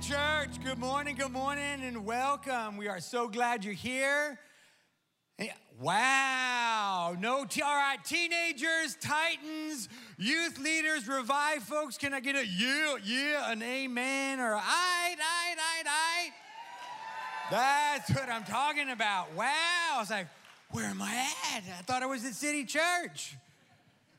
Church. Good morning, good morning, and welcome. We are so glad you're here. Wow, no, t- all right, teenagers, titans, youth leaders, revive folks. Can I get a yeah, yeah, an amen, or I, I, I, I? That's what I'm talking about. Wow, I was like, where am I at? I thought I was at City Church.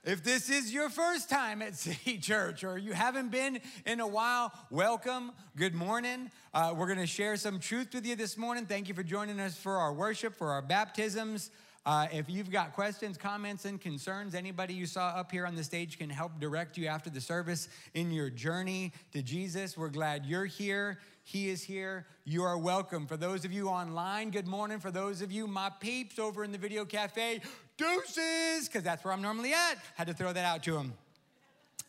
If this is your first time at City Church or you haven't been in a while, welcome. Good morning. Uh, we're going to share some truth with you this morning. Thank you for joining us for our worship, for our baptisms. Uh, if you've got questions, comments, and concerns, anybody you saw up here on the stage can help direct you after the service in your journey to Jesus. We're glad you're here. He is here. You are welcome. For those of you online, good morning. For those of you, my peeps over in the video cafe, deuces, because that's where I'm normally at. Had to throw that out to him.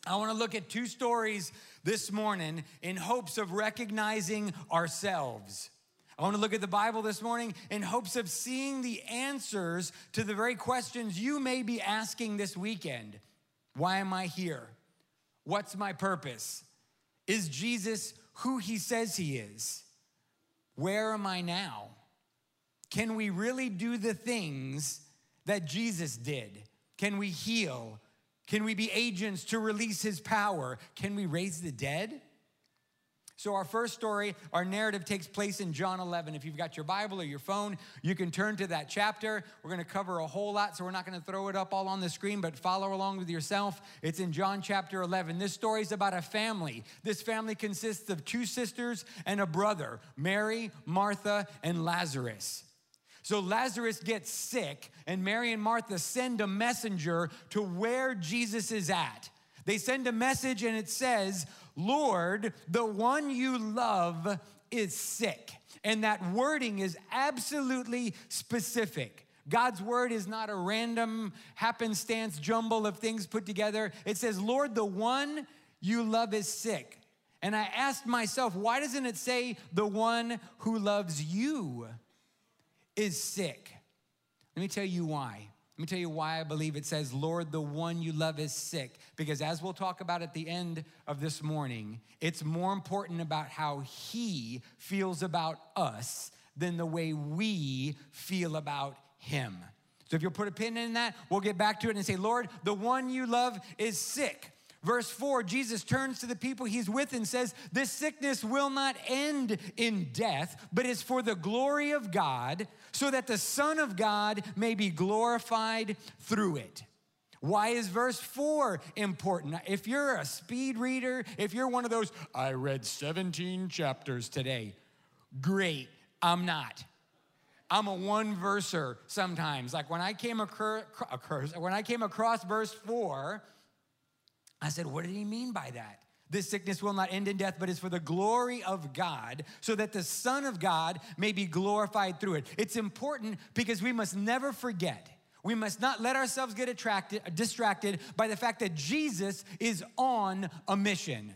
I want to look at two stories this morning in hopes of recognizing ourselves. I want to look at the Bible this morning in hopes of seeing the answers to the very questions you may be asking this weekend. Why am I here? What's my purpose? Is Jesus who he says he is? Where am I now? Can we really do the things that Jesus did? Can we heal? Can we be agents to release his power? Can we raise the dead? So, our first story, our narrative takes place in John 11. If you've got your Bible or your phone, you can turn to that chapter. We're going to cover a whole lot, so we're not going to throw it up all on the screen, but follow along with yourself. It's in John chapter 11. This story is about a family. This family consists of two sisters and a brother Mary, Martha, and Lazarus. So Lazarus gets sick, and Mary and Martha send a messenger to where Jesus is at. They send a message, and it says, Lord, the one you love is sick. And that wording is absolutely specific. God's word is not a random happenstance jumble of things put together. It says, Lord, the one you love is sick. And I asked myself, why doesn't it say the one who loves you is sick? Let me tell you why. Let me tell you why I believe it says, Lord, the one you love is sick. Because as we'll talk about at the end of this morning, it's more important about how he feels about us than the way we feel about him. So if you'll put a pin in that, we'll get back to it and say, Lord, the one you love is sick. Verse 4, Jesus turns to the people he's with and says, This sickness will not end in death, but is for the glory of God, so that the Son of God may be glorified through it. Why is verse 4 important? If you're a speed reader, if you're one of those, I read 17 chapters today, great, I'm not. I'm a one verser sometimes. Like when I came across, when I came across verse 4, I said, What did he mean by that? This sickness will not end in death, but is for the glory of God, so that the Son of God may be glorified through it. It's important because we must never forget. We must not let ourselves get attracted, distracted by the fact that Jesus is on a mission.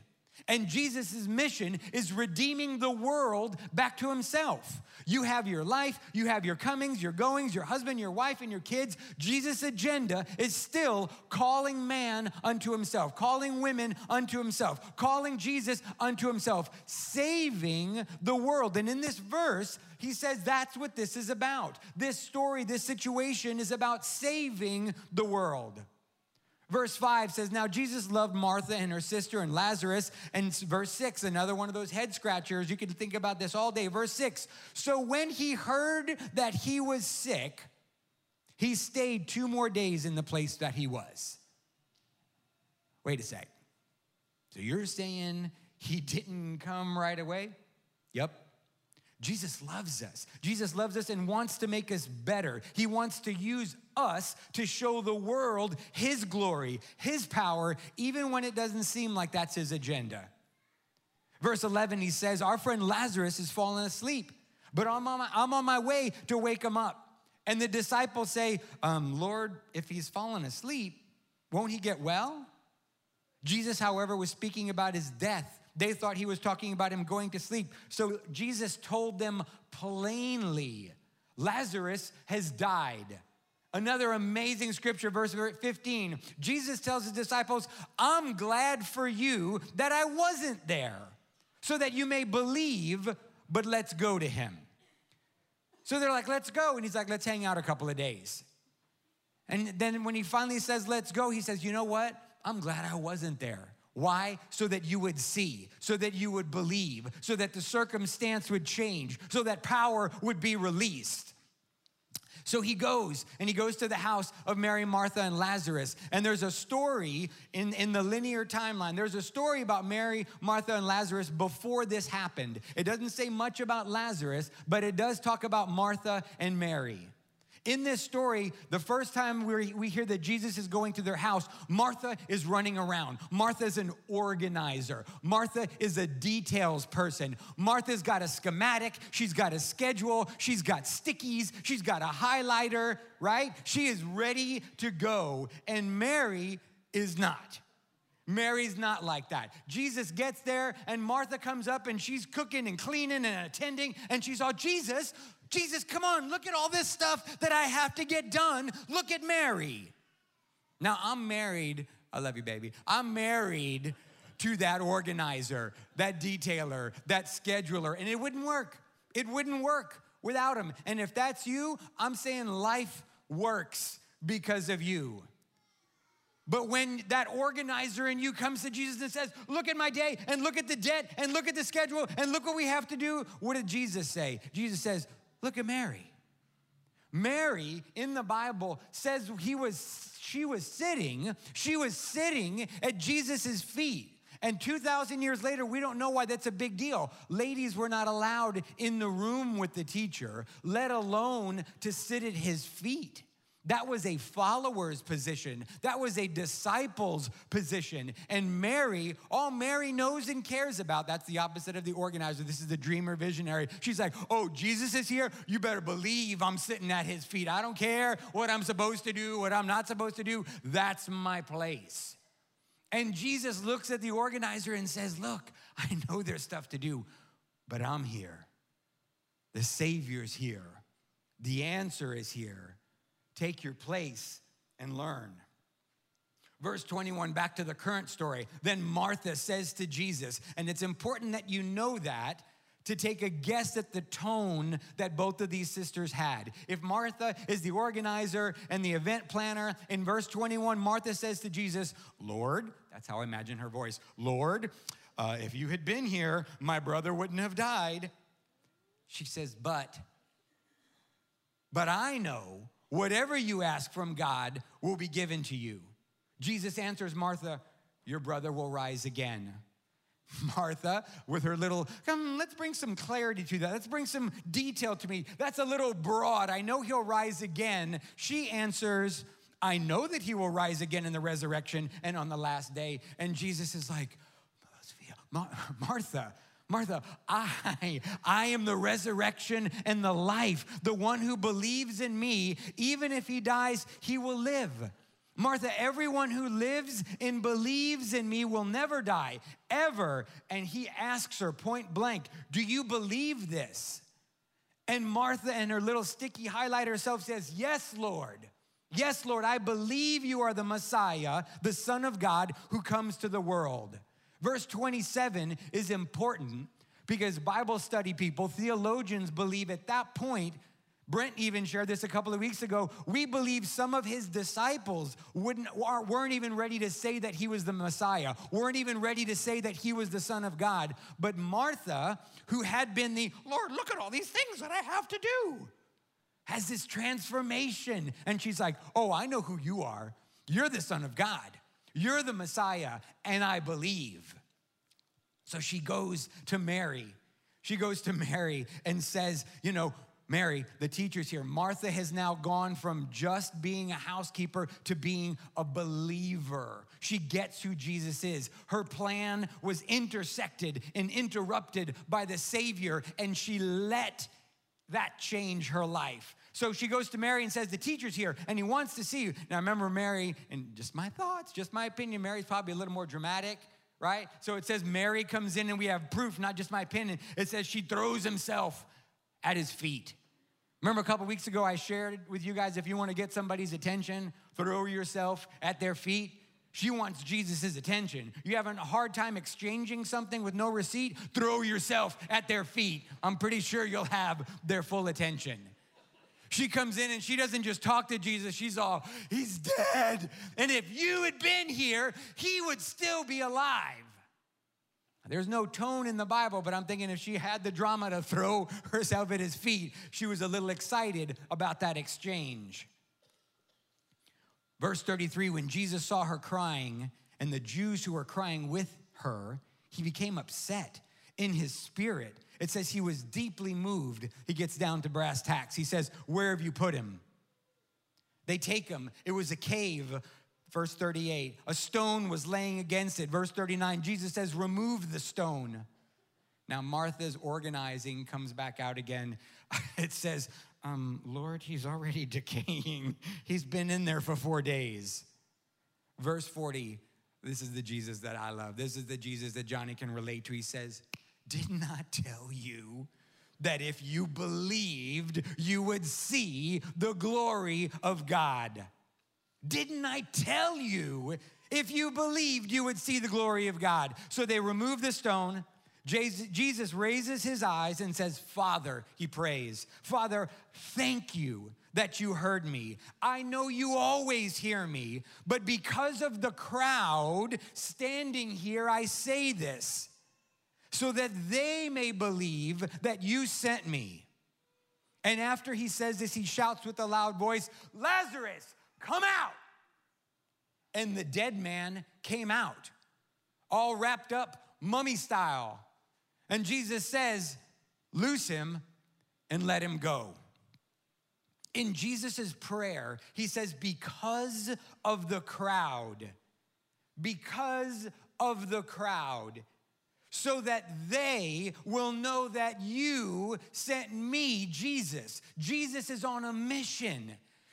And Jesus' mission is redeeming the world back to himself. You have your life, you have your comings, your goings, your husband, your wife, and your kids. Jesus' agenda is still calling man unto himself, calling women unto himself, calling Jesus unto himself, saving the world. And in this verse, he says that's what this is about. This story, this situation is about saving the world. Verse 5 says, Now Jesus loved Martha and her sister and Lazarus. And verse 6, another one of those head scratchers. You can think about this all day. Verse 6 So when he heard that he was sick, he stayed two more days in the place that he was. Wait a sec. So you're saying he didn't come right away? Yep. Jesus loves us. Jesus loves us and wants to make us better. He wants to use us to show the world His glory, His power, even when it doesn't seem like that's His agenda. Verse 11, he says, Our friend Lazarus is fallen asleep, but I'm on my, I'm on my way to wake him up. And the disciples say, um, Lord, if he's fallen asleep, won't he get well? Jesus, however, was speaking about his death. They thought he was talking about him going to sleep. So Jesus told them plainly Lazarus has died. Another amazing scripture, verse 15. Jesus tells his disciples, I'm glad for you that I wasn't there so that you may believe, but let's go to him. So they're like, let's go. And he's like, let's hang out a couple of days. And then when he finally says, let's go, he says, you know what? I'm glad I wasn't there. Why? So that you would see, so that you would believe, so that the circumstance would change, so that power would be released. So he goes and he goes to the house of Mary, Martha, and Lazarus. And there's a story in, in the linear timeline. There's a story about Mary, Martha, and Lazarus before this happened. It doesn't say much about Lazarus, but it does talk about Martha and Mary. In this story, the first time we, we hear that Jesus is going to their house, Martha is running around. Martha's an organizer. Martha is a details person. Martha's got a schematic, she's got a schedule, she's got stickies, she's got a highlighter, right? She is ready to go. And Mary is not. Mary's not like that. Jesus gets there and Martha comes up and she's cooking and cleaning and attending and she's all, Jesus, Jesus, come on, look at all this stuff that I have to get done. Look at Mary. Now, I'm married. I love you, baby. I'm married to that organizer, that detailer, that scheduler, and it wouldn't work. It wouldn't work without him. And if that's you, I'm saying life works because of you. But when that organizer in you comes to Jesus and says, Look at my day, and look at the debt, and look at the schedule, and look what we have to do, what did Jesus say? Jesus says, Look at Mary. Mary in the Bible says he was she was sitting, she was sitting at Jesus' feet. And 2,000 years later, we don't know why that's a big deal. Ladies were not allowed in the room with the teacher, let alone to sit at his feet. That was a follower's position. That was a disciple's position. And Mary, all Mary knows and cares about, that's the opposite of the organizer. This is the dreamer visionary. She's like, oh, Jesus is here. You better believe I'm sitting at his feet. I don't care what I'm supposed to do, what I'm not supposed to do. That's my place. And Jesus looks at the organizer and says, look, I know there's stuff to do, but I'm here. The Savior's here. The answer is here take your place and learn. Verse 21, back to the current story. Then Martha says to Jesus, and it's important that you know that to take a guess at the tone that both of these sisters had. If Martha is the organizer and the event planner, in verse 21, Martha says to Jesus, Lord, that's how I imagine her voice, Lord, uh, if you had been here, my brother wouldn't have died. She says, But, but I know Whatever you ask from God will be given to you. Jesus answers Martha, Your brother will rise again. Martha, with her little, come, let's bring some clarity to that. Let's bring some detail to me. That's a little broad. I know he'll rise again. She answers, I know that he will rise again in the resurrection and on the last day. And Jesus is like, Martha, Martha, I, I am the resurrection and the life. The one who believes in me, even if he dies, he will live. Martha, everyone who lives and believes in me will never die, ever. And he asks her point blank, Do you believe this? And Martha, and her little sticky highlighter self, says, Yes, Lord. Yes, Lord, I believe you are the Messiah, the Son of God who comes to the world. Verse 27 is important because Bible study people, theologians believe at that point, Brent even shared this a couple of weeks ago. We believe some of his disciples wouldn't, weren't even ready to say that he was the Messiah, weren't even ready to say that he was the Son of God. But Martha, who had been the, Lord, look at all these things that I have to do, has this transformation. And she's like, Oh, I know who you are. You're the Son of God. You're the Messiah, and I believe. So she goes to Mary. She goes to Mary and says, You know, Mary, the teacher's here. Martha has now gone from just being a housekeeper to being a believer. She gets who Jesus is. Her plan was intersected and interrupted by the Savior, and she let that change her life. So she goes to Mary and says, The teacher's here and he wants to see you. Now, remember, Mary, and just my thoughts, just my opinion, Mary's probably a little more dramatic, right? So it says Mary comes in and we have proof, not just my opinion. It says she throws himself at his feet. Remember a couple weeks ago, I shared with you guys if you want to get somebody's attention, throw yourself at their feet. She wants Jesus' attention. You having a hard time exchanging something with no receipt? Throw yourself at their feet. I'm pretty sure you'll have their full attention. She comes in and she doesn't just talk to Jesus, she's all, He's dead. And if you had been here, he would still be alive. There's no tone in the Bible, but I'm thinking if she had the drama to throw herself at his feet, she was a little excited about that exchange. Verse 33 when Jesus saw her crying and the Jews who were crying with her, he became upset in his spirit. It says he was deeply moved. He gets down to brass tacks. He says, Where have you put him? They take him. It was a cave. Verse 38, a stone was laying against it. Verse 39, Jesus says, Remove the stone. Now, Martha's organizing comes back out again. It says, um, Lord, he's already decaying. He's been in there for four days. Verse 40, this is the Jesus that I love. This is the Jesus that Johnny can relate to. He says, Didn't I tell you that if you believed, you would see the glory of God? Didn't I tell you if you believed, you would see the glory of God? So they remove the stone. Jesus raises his eyes and says, Father, he prays, Father, thank you that you heard me. I know you always hear me, but because of the crowd standing here, I say this so that they may believe that you sent me. And after he says this, he shouts with a loud voice, Lazarus, come out. And the dead man came out, all wrapped up mummy style. And Jesus says, Loose him and let him go. In Jesus' prayer, he says, Because of the crowd, because of the crowd, so that they will know that you sent me, Jesus. Jesus is on a mission.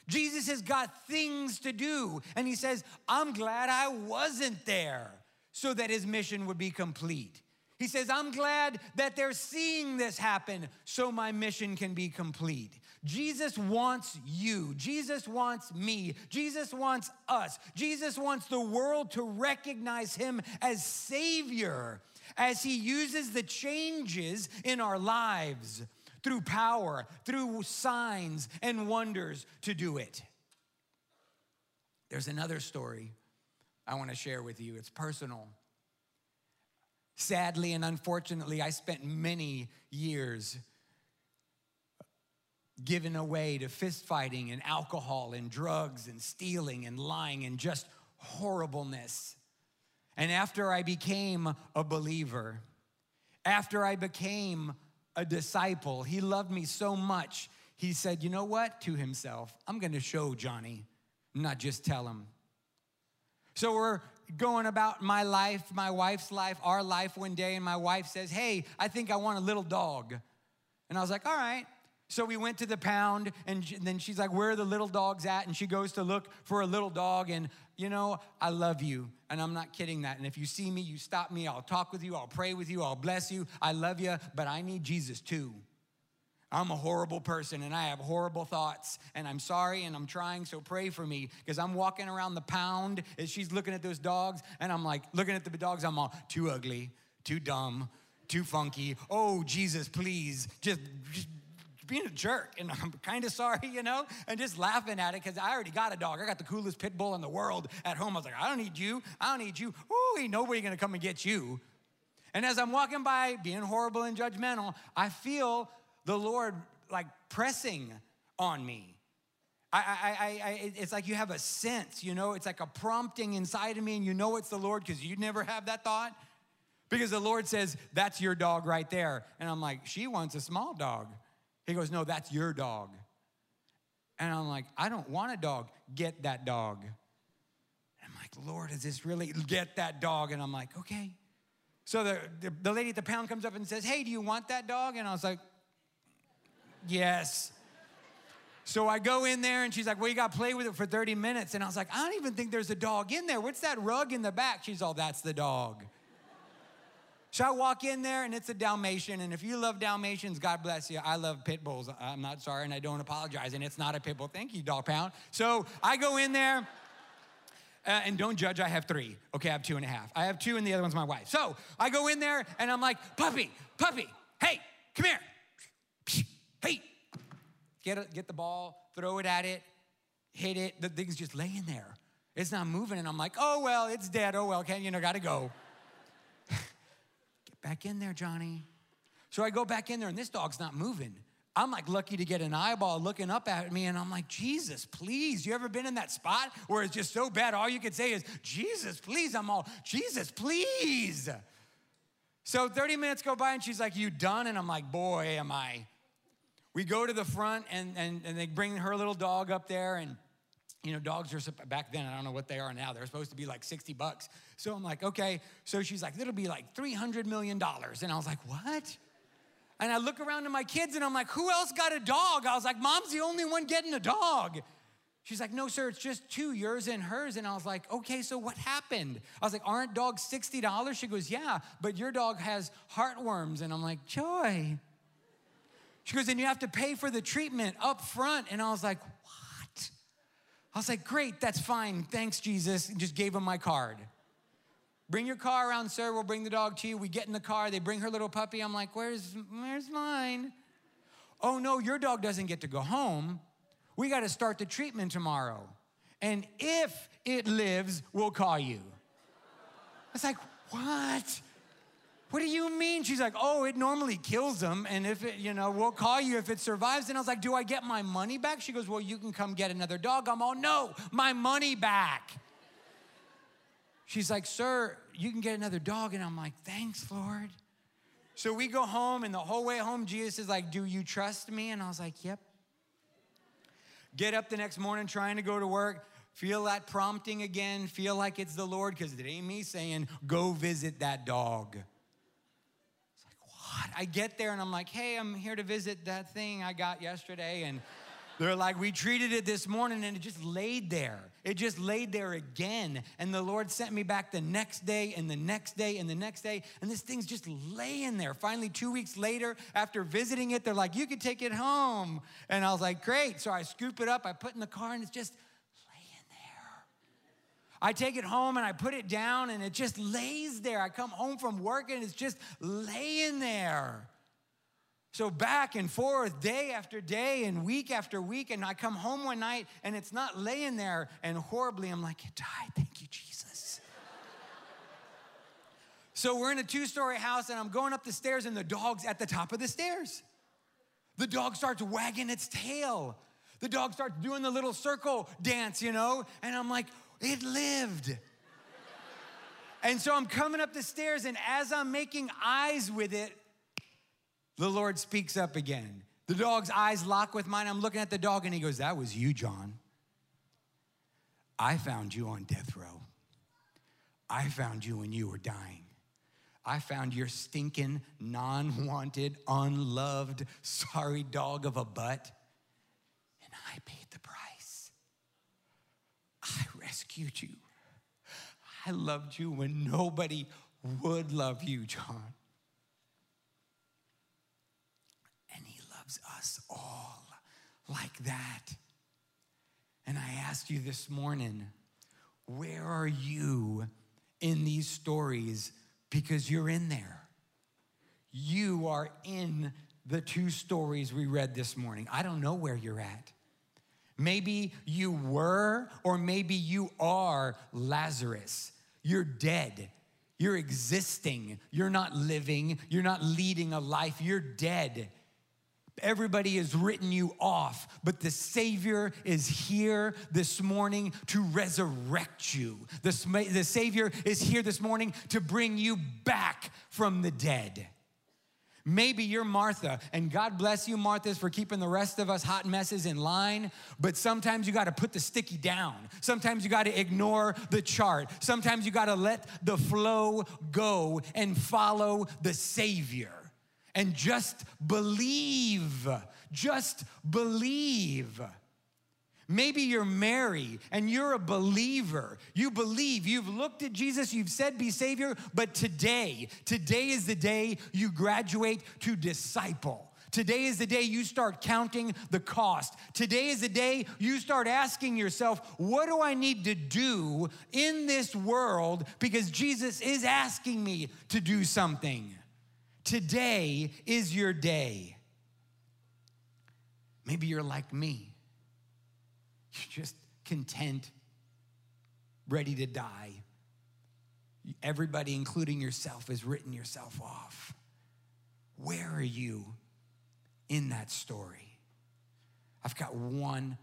Jesus has got things to do. And he says, I'm glad I wasn't there so that his mission would be complete. He says, I'm glad that they're seeing this happen so my mission can be complete. Jesus wants you. Jesus wants me. Jesus wants us. Jesus wants the world to recognize him as Savior as he uses the changes in our lives through power, through signs and wonders to do it. There's another story I want to share with you. It's personal. Sadly and unfortunately, I spent many years given away to fist fighting and alcohol and drugs and stealing and lying and just horribleness. And after I became a believer, after I became a disciple. He loved me so much. He said, You know what? To himself, I'm to show Johnny, not just tell him. So we're going about my life, my wife's life, our life one day, and my wife says, Hey, I think I want a little dog. And I was like, All right. So we went to the pound, and then she's like, Where are the little dogs at? And she goes to look for a little dog. And, you know, I love you. And I'm not kidding that. And if you see me, you stop me. I'll talk with you. I'll pray with you. I'll bless you. I love you, but I need Jesus too. I'm a horrible person and I have horrible thoughts and I'm sorry and I'm trying, so pray for me because I'm walking around the pound as she's looking at those dogs and I'm like, looking at the dogs, I'm all too ugly, too dumb, too funky. Oh, Jesus, please, just, just being a jerk and I'm kind of sorry, you know, and just laughing at it because I already got a dog. I got the coolest pit bull in the world at home. I was like, I don't need you. I don't need you. Ooh, ain't nobody gonna come and get you. And as I'm walking by, being horrible and judgmental, I feel the Lord like pressing on me. I, I, I, it's like you have a sense, you know, it's like a prompting inside of me, and you know it's the Lord because you never have that thought. Because the Lord says, That's your dog right there. And I'm like, She wants a small dog. He goes, No, that's your dog. And I'm like, I don't want a dog. Get that dog. I'm like, Lord, is this really? Get that dog. And I'm like, okay. So the, the, the lady at the pound comes up and says, Hey, do you want that dog? And I was like, Yes. So I go in there and she's like, Well, you got to play with it for 30 minutes. And I was like, I don't even think there's a dog in there. What's that rug in the back? She's all, That's the dog. So I walk in there and it's a Dalmatian. And if you love Dalmatians, God bless you. I love pit bulls. I'm not sorry and I don't apologize. And it's not a pit bull. Thank you, dog pound. So I go in there Uh, and don't judge, I have three. Okay, I have two and a half. I have two, and the other one's my wife. So I go in there and I'm like, puppy, puppy, hey, come here. Hey, get, a, get the ball, throw it at it, hit it. The thing's just laying there. It's not moving, and I'm like, oh, well, it's dead. Oh, well, can you know, gotta go. Back in there, Johnny. So I go back in there, and this dog's not moving. I'm like lucky to get an eyeball looking up at me, and I'm like, Jesus, please. You ever been in that spot where it's just so bad, all you can say is, Jesus, please? I'm all, Jesus, please. So 30 minutes go by, and she's like, You done? And I'm like, Boy, am I. We go to the front, and, and, and they bring her little dog up there, and you know, dogs are back then, I don't know what they are now. They're supposed to be like 60 bucks. So I'm like, okay. So she's like, it'll be like $300 million. And I was like, what? And I look around at my kids and I'm like, who else got a dog? I was like, mom's the only one getting a dog. She's like, no, sir, it's just two, yours and hers. And I was like, okay, so what happened? I was like, aren't dogs $60? She goes, yeah, but your dog has heartworms. And I'm like, joy. She goes, and you have to pay for the treatment up front. And I was like? I was like, great, that's fine. Thanks, Jesus. And just gave him my card. Bring your car around, sir. We'll bring the dog to you. We get in the car. They bring her little puppy. I'm like, where's, where's mine? Oh, no, your dog doesn't get to go home. We got to start the treatment tomorrow. And if it lives, we'll call you. I was like, what? What do you mean? She's like, oh, it normally kills them. And if it, you know, we'll call you if it survives. And I was like, do I get my money back? She goes, well, you can come get another dog. I'm all, no, my money back. She's like, Sir, you can get another dog. And I'm like, Thanks, Lord. So we go home, and the whole way home, Jesus is like, Do you trust me? And I was like, Yep. Get up the next morning trying to go to work, feel that prompting again, feel like it's the Lord, because it ain't me saying, Go visit that dog. I get there and I'm like, Hey, I'm here to visit that thing I got yesterday. And they're like, we treated it this morning and it just laid there. It just laid there again. And the Lord sent me back the next day and the next day and the next day. And this thing's just laying there. Finally, two weeks later, after visiting it, they're like, you can take it home. And I was like, great. So I scoop it up, I put it in the car, and it's just. I take it home and I put it down and it just lays there. I come home from work and it's just laying there. So back and forth, day after day and week after week. And I come home one night and it's not laying there and horribly. I'm like, it died. Thank you, Jesus. so we're in a two story house and I'm going up the stairs and the dog's at the top of the stairs. The dog starts wagging its tail. The dog starts doing the little circle dance, you know? And I'm like, it lived. and so I'm coming up the stairs, and as I'm making eyes with it, the Lord speaks up again. The dog's eyes lock with mine. I'm looking at the dog and he goes, That was you, John. I found you on death row. I found you when you were dying. I found your stinking, non wanted, unloved, sorry dog of a butt, and I paid the rescued you. I loved you when nobody would love you, John. And He loves us all like that. And I asked you this morning, where are you in these stories? Because you're in there. You are in the two stories we read this morning. I don't know where you're at. Maybe you were, or maybe you are Lazarus. You're dead. You're existing. You're not living. You're not leading a life. You're dead. Everybody has written you off, but the Savior is here this morning to resurrect you. The, the Savior is here this morning to bring you back from the dead. Maybe you're Martha, and God bless you, Marthas, for keeping the rest of us hot messes in line. But sometimes you got to put the sticky down. Sometimes you got to ignore the chart. Sometimes you got to let the flow go and follow the Savior and just believe. Just believe. Maybe you're Mary and you're a believer. You believe. You've looked at Jesus, you've said, be Savior, but today, today is the day you graduate to disciple. Today is the day you start counting the cost. Today is the day you start asking yourself, what do I need to do in this world? Because Jesus is asking me to do something. Today is your day. Maybe you're like me. You're just content, ready to die. Everybody, including yourself, has written yourself off. Where are you in that story. I've got one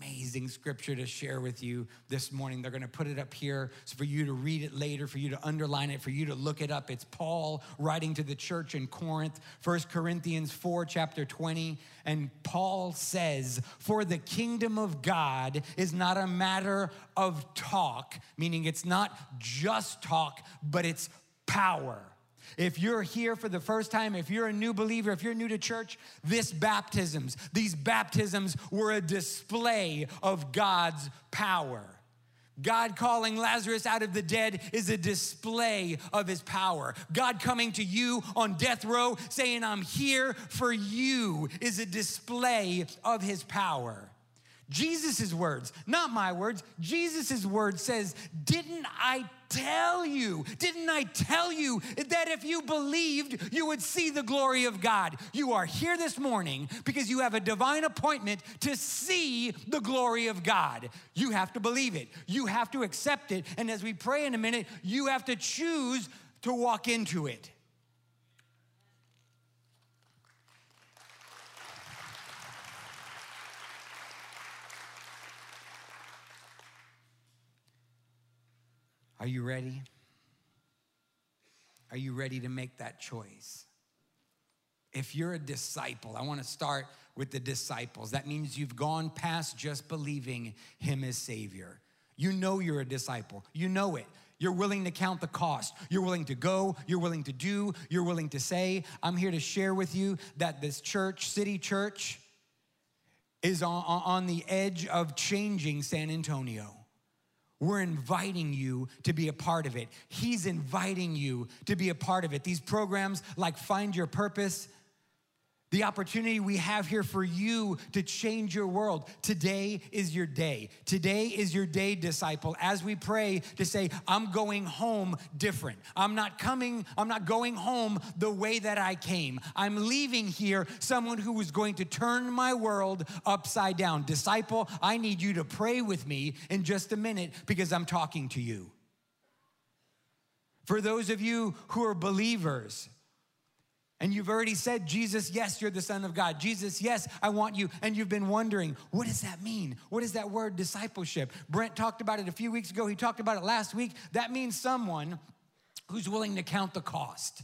amazing scripture to share with you this morning. They're going to put it up here for you to read it later, for you to underline it, for you to look it up. It's Paul writing to the church in Corinth, 1 Corinthians 4, chapter 20. And Paul says, For the kingdom of God is not a matter of talk, meaning it's not just talk, but it's power. If you're here for the first time, if you're a new believer, if you're new to church, this baptisms, these baptisms were a display of God's power. God calling Lazarus out of the dead is a display of his power. God coming to you on death row saying, I'm here for you, is a display of his power. Jesus' words, not my words, Jesus' words says, Didn't I tell you? Didn't I tell you that if you believed, you would see the glory of God? You are here this morning because you have a divine appointment to see the glory of God. You have to believe it, you have to accept it. And as we pray in a minute, you have to choose to walk into it. Are you ready? Are you ready to make that choice? If you're a disciple, I want to start with the disciples. That means you've gone past just believing Him as Savior. You know you're a disciple, you know it. You're willing to count the cost. You're willing to go. You're willing to do. You're willing to say. I'm here to share with you that this church, City Church, is on, on the edge of changing San Antonio. We're inviting you to be a part of it. He's inviting you to be a part of it. These programs like Find Your Purpose, the opportunity we have here for you to change your world. Today is your day. Today is your day, disciple, as we pray to say, I'm going home different. I'm not coming, I'm not going home the way that I came. I'm leaving here someone who is going to turn my world upside down. Disciple, I need you to pray with me in just a minute because I'm talking to you. For those of you who are believers, and you've already said, Jesus, yes, you're the Son of God. Jesus, yes, I want you. And you've been wondering, what does that mean? What is that word discipleship? Brent talked about it a few weeks ago. He talked about it last week. That means someone who's willing to count the cost.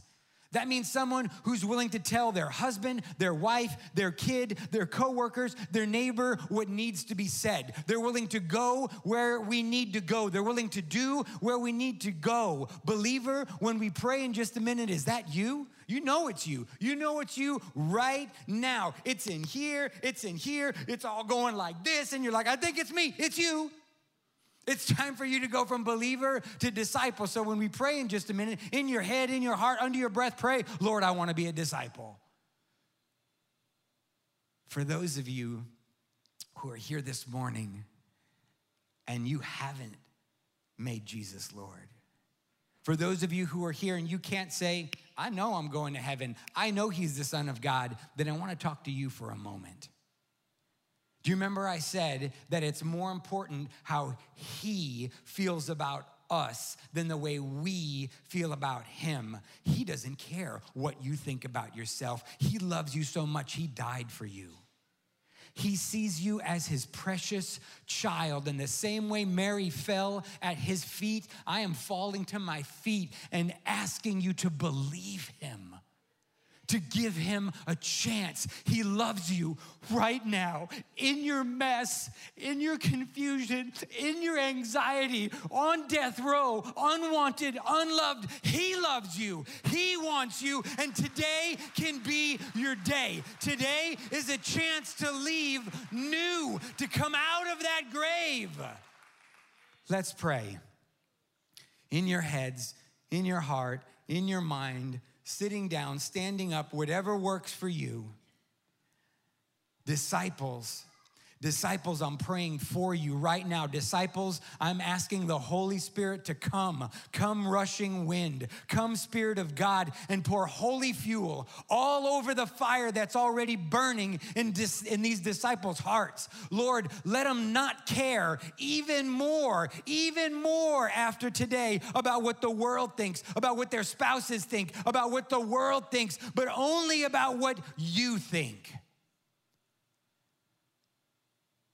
That means someone who's willing to tell their husband, their wife, their kid, their coworkers, their neighbor what needs to be said. They're willing to go where we need to go. They're willing to do where we need to go. Believer, when we pray in just a minute, is that you? You know it's you. You know it's you right now. It's in here, it's in here, it's all going like this, and you're like, I think it's me, it's you. It's time for you to go from believer to disciple. So when we pray in just a minute, in your head, in your heart, under your breath, pray, Lord, I want to be a disciple. For those of you who are here this morning and you haven't made Jesus Lord, for those of you who are here and you can't say, I know I'm going to heaven, I know He's the Son of God, then I want to talk to you for a moment. Do you remember I said that it's more important how he feels about us than the way we feel about him? He doesn't care what you think about yourself. He loves you so much, he died for you. He sees you as his precious child. In the same way Mary fell at his feet, I am falling to my feet and asking you to believe him to give him a chance. He loves you right now in your mess, in your confusion, in your anxiety, on death row, unwanted, unloved. He loves you. He wants you. And today can be your day. Today is a chance to leave new, to come out of that grave. Let's pray. In your heads, in your heart, in your mind, sitting down, standing up, whatever works for you. Disciples Disciples, I'm praying for you right now. Disciples, I'm asking the Holy Spirit to come. Come, rushing wind. Come, Spirit of God, and pour holy fuel all over the fire that's already burning in, dis- in these disciples' hearts. Lord, let them not care even more, even more after today about what the world thinks, about what their spouses think, about what the world thinks, but only about what you think.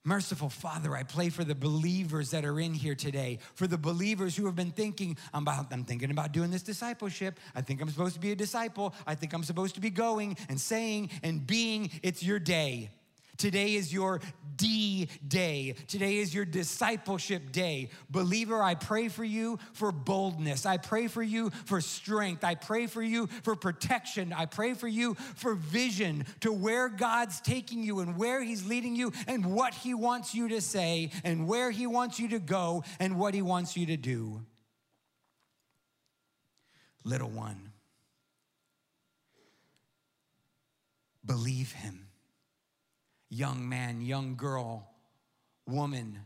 Merciful Father, I pray for the believers that are in here today, for the believers who have been thinking, I'm, about, I'm thinking about doing this discipleship. I think I'm supposed to be a disciple. I think I'm supposed to be going and saying and being. It's your day. Today is your D day. Today is your discipleship day. Believer, I pray for you for boldness. I pray for you for strength. I pray for you for protection. I pray for you for vision to where God's taking you and where He's leading you and what He wants you to say and where He wants you to go and what He wants you to do. Little one, believe Him young man, young girl, woman,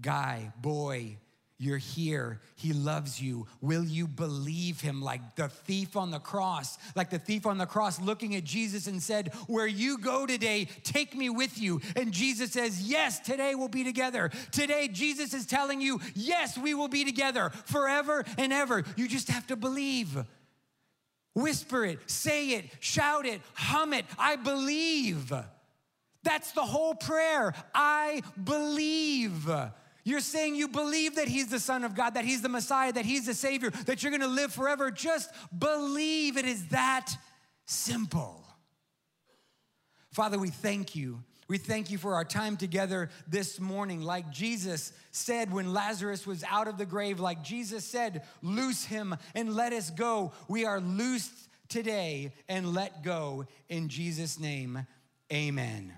guy, boy, you're here. He loves you. Will you believe him like the thief on the cross? Like the thief on the cross looking at Jesus and said, Where you go today, take me with you. And Jesus says, Yes, today we'll be together. Today, Jesus is telling you, Yes, we will be together forever and ever. You just have to believe. Whisper it, say it, shout it, hum it. I believe. That's the whole prayer. I believe. You're saying you believe that He's the Son of God, that He's the Messiah, that He's the Savior, that you're gonna live forever. Just believe it is that simple. Father, we thank you. We thank you for our time together this morning. Like Jesus said when Lazarus was out of the grave, like Jesus said, loose him and let us go. We are loosed today and let go in Jesus' name. Amen.